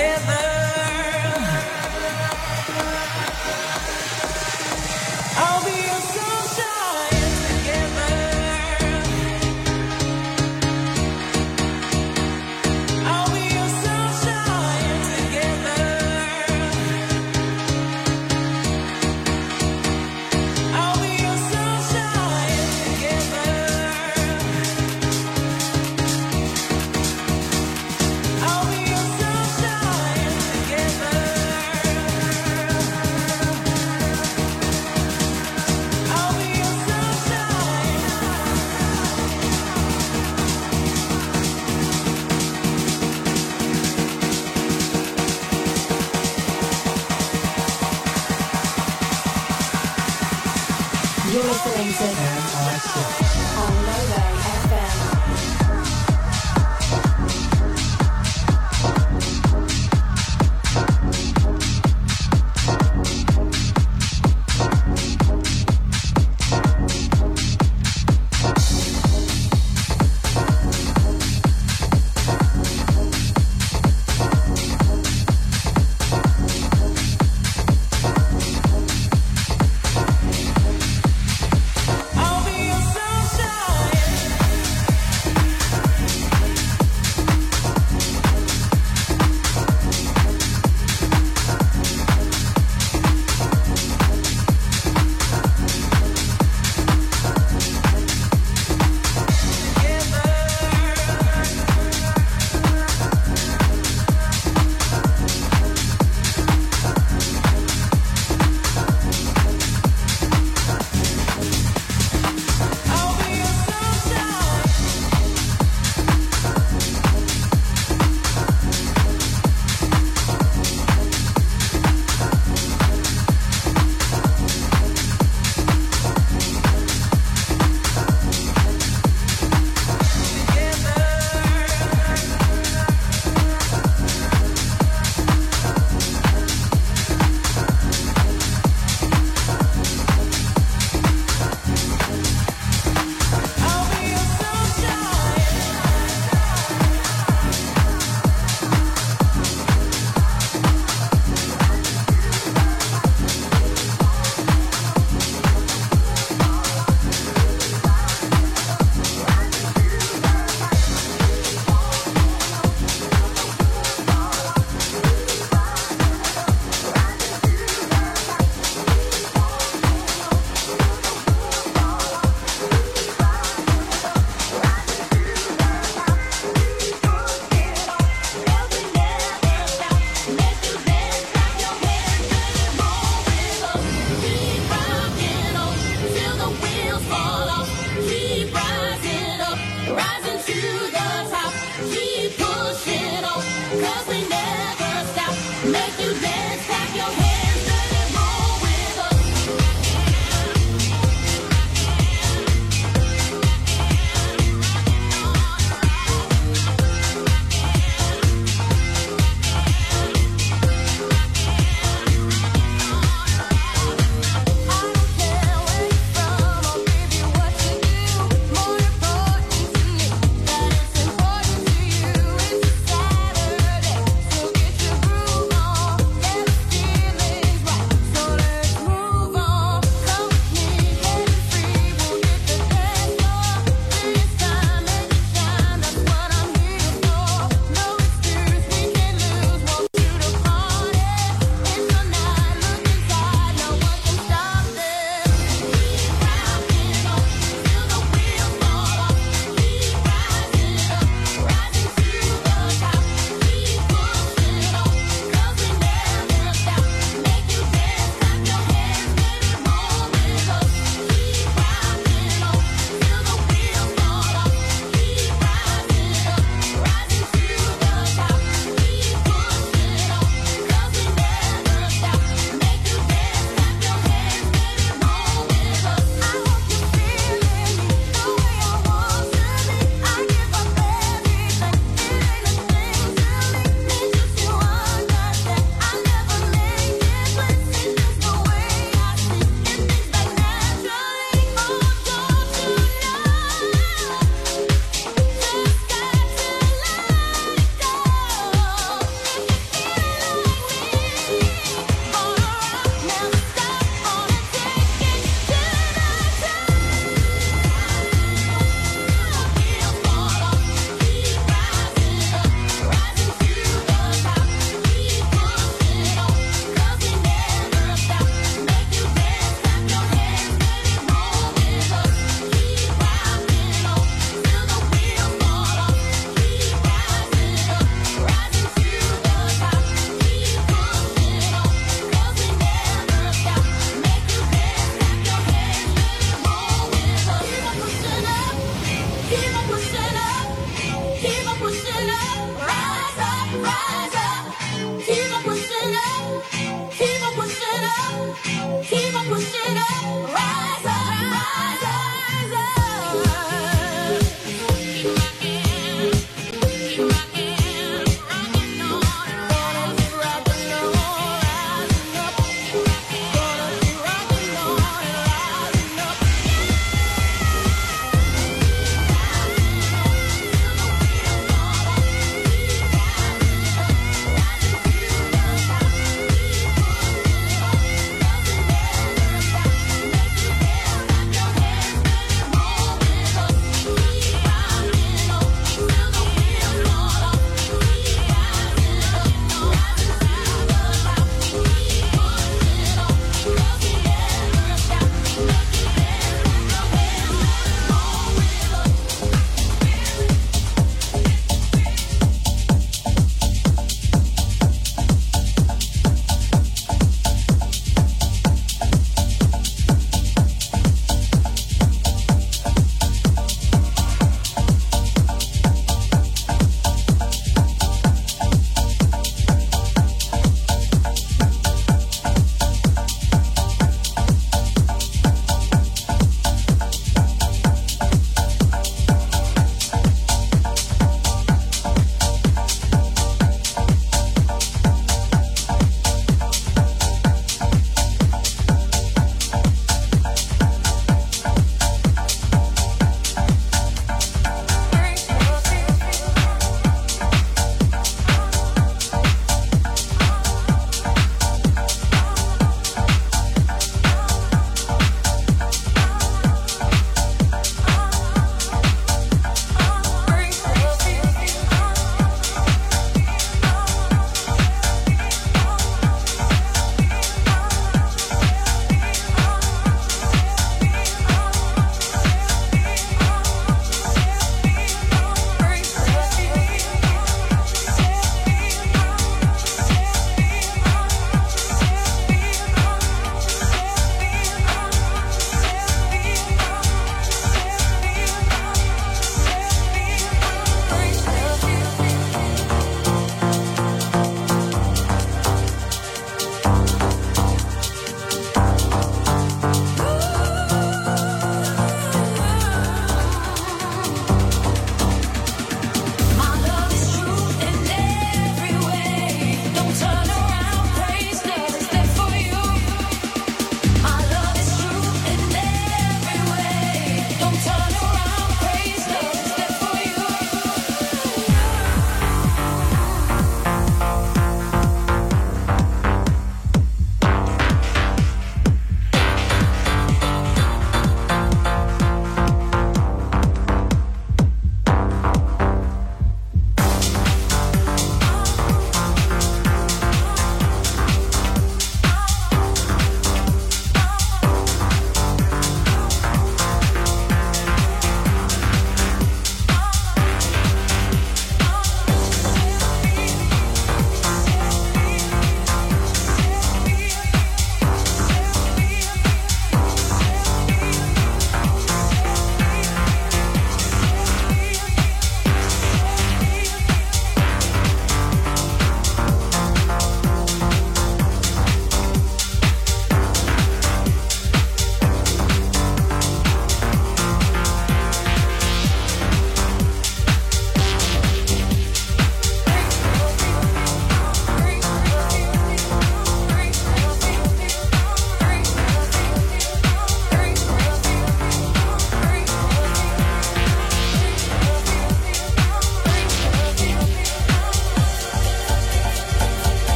together.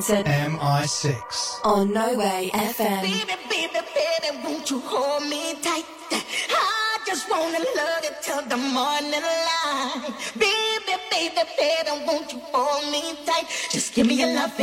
Payton. MI6. On No Way FM. Baby, baby, baby, won't you hold me tight? I just wanna love you till the morning light. Baby, baby, baby, won't you hold me tight? Just give me your love.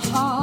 the heart.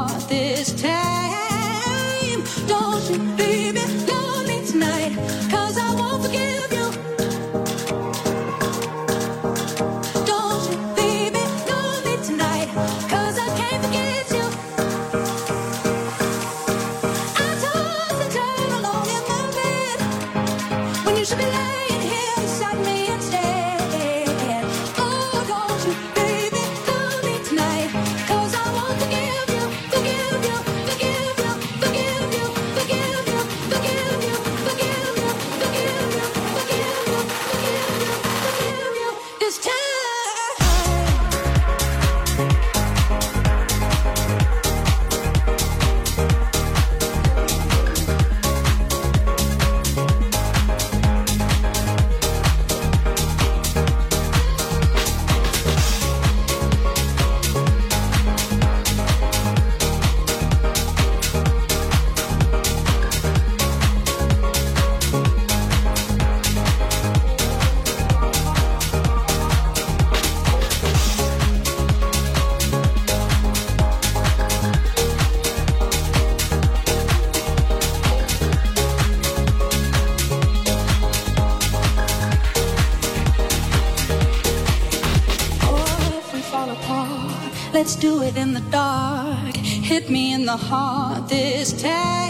do it in the dark. Hit me in the heart this time.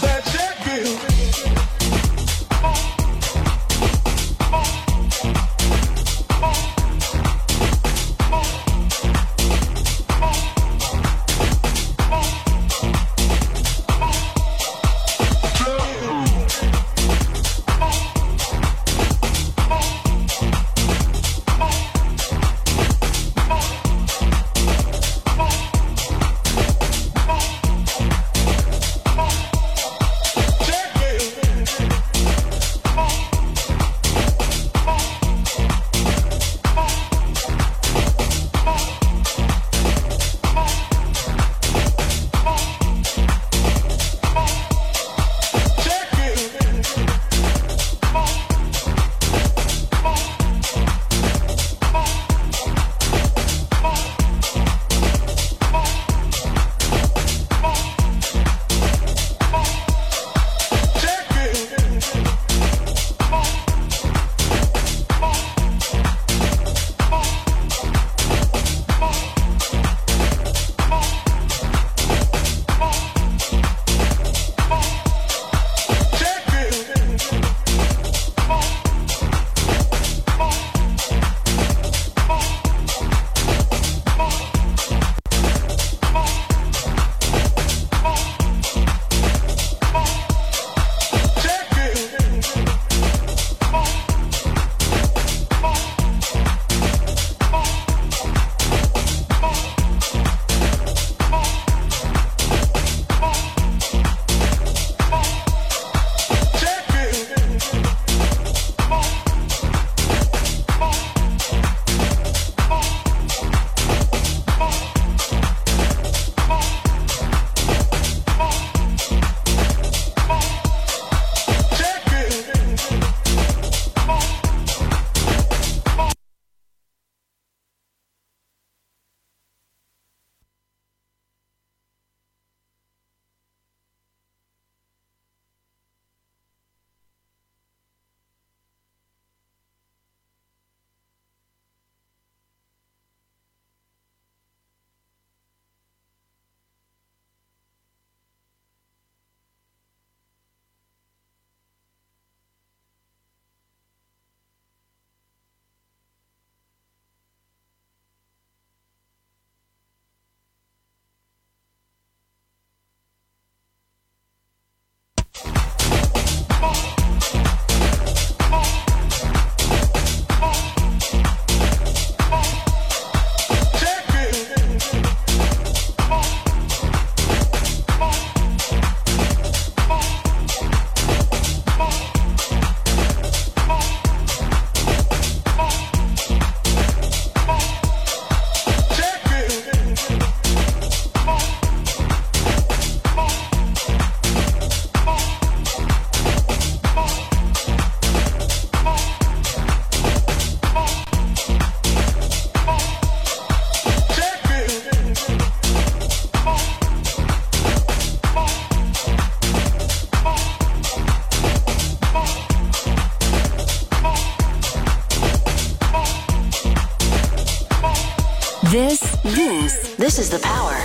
That Jack built. This is the power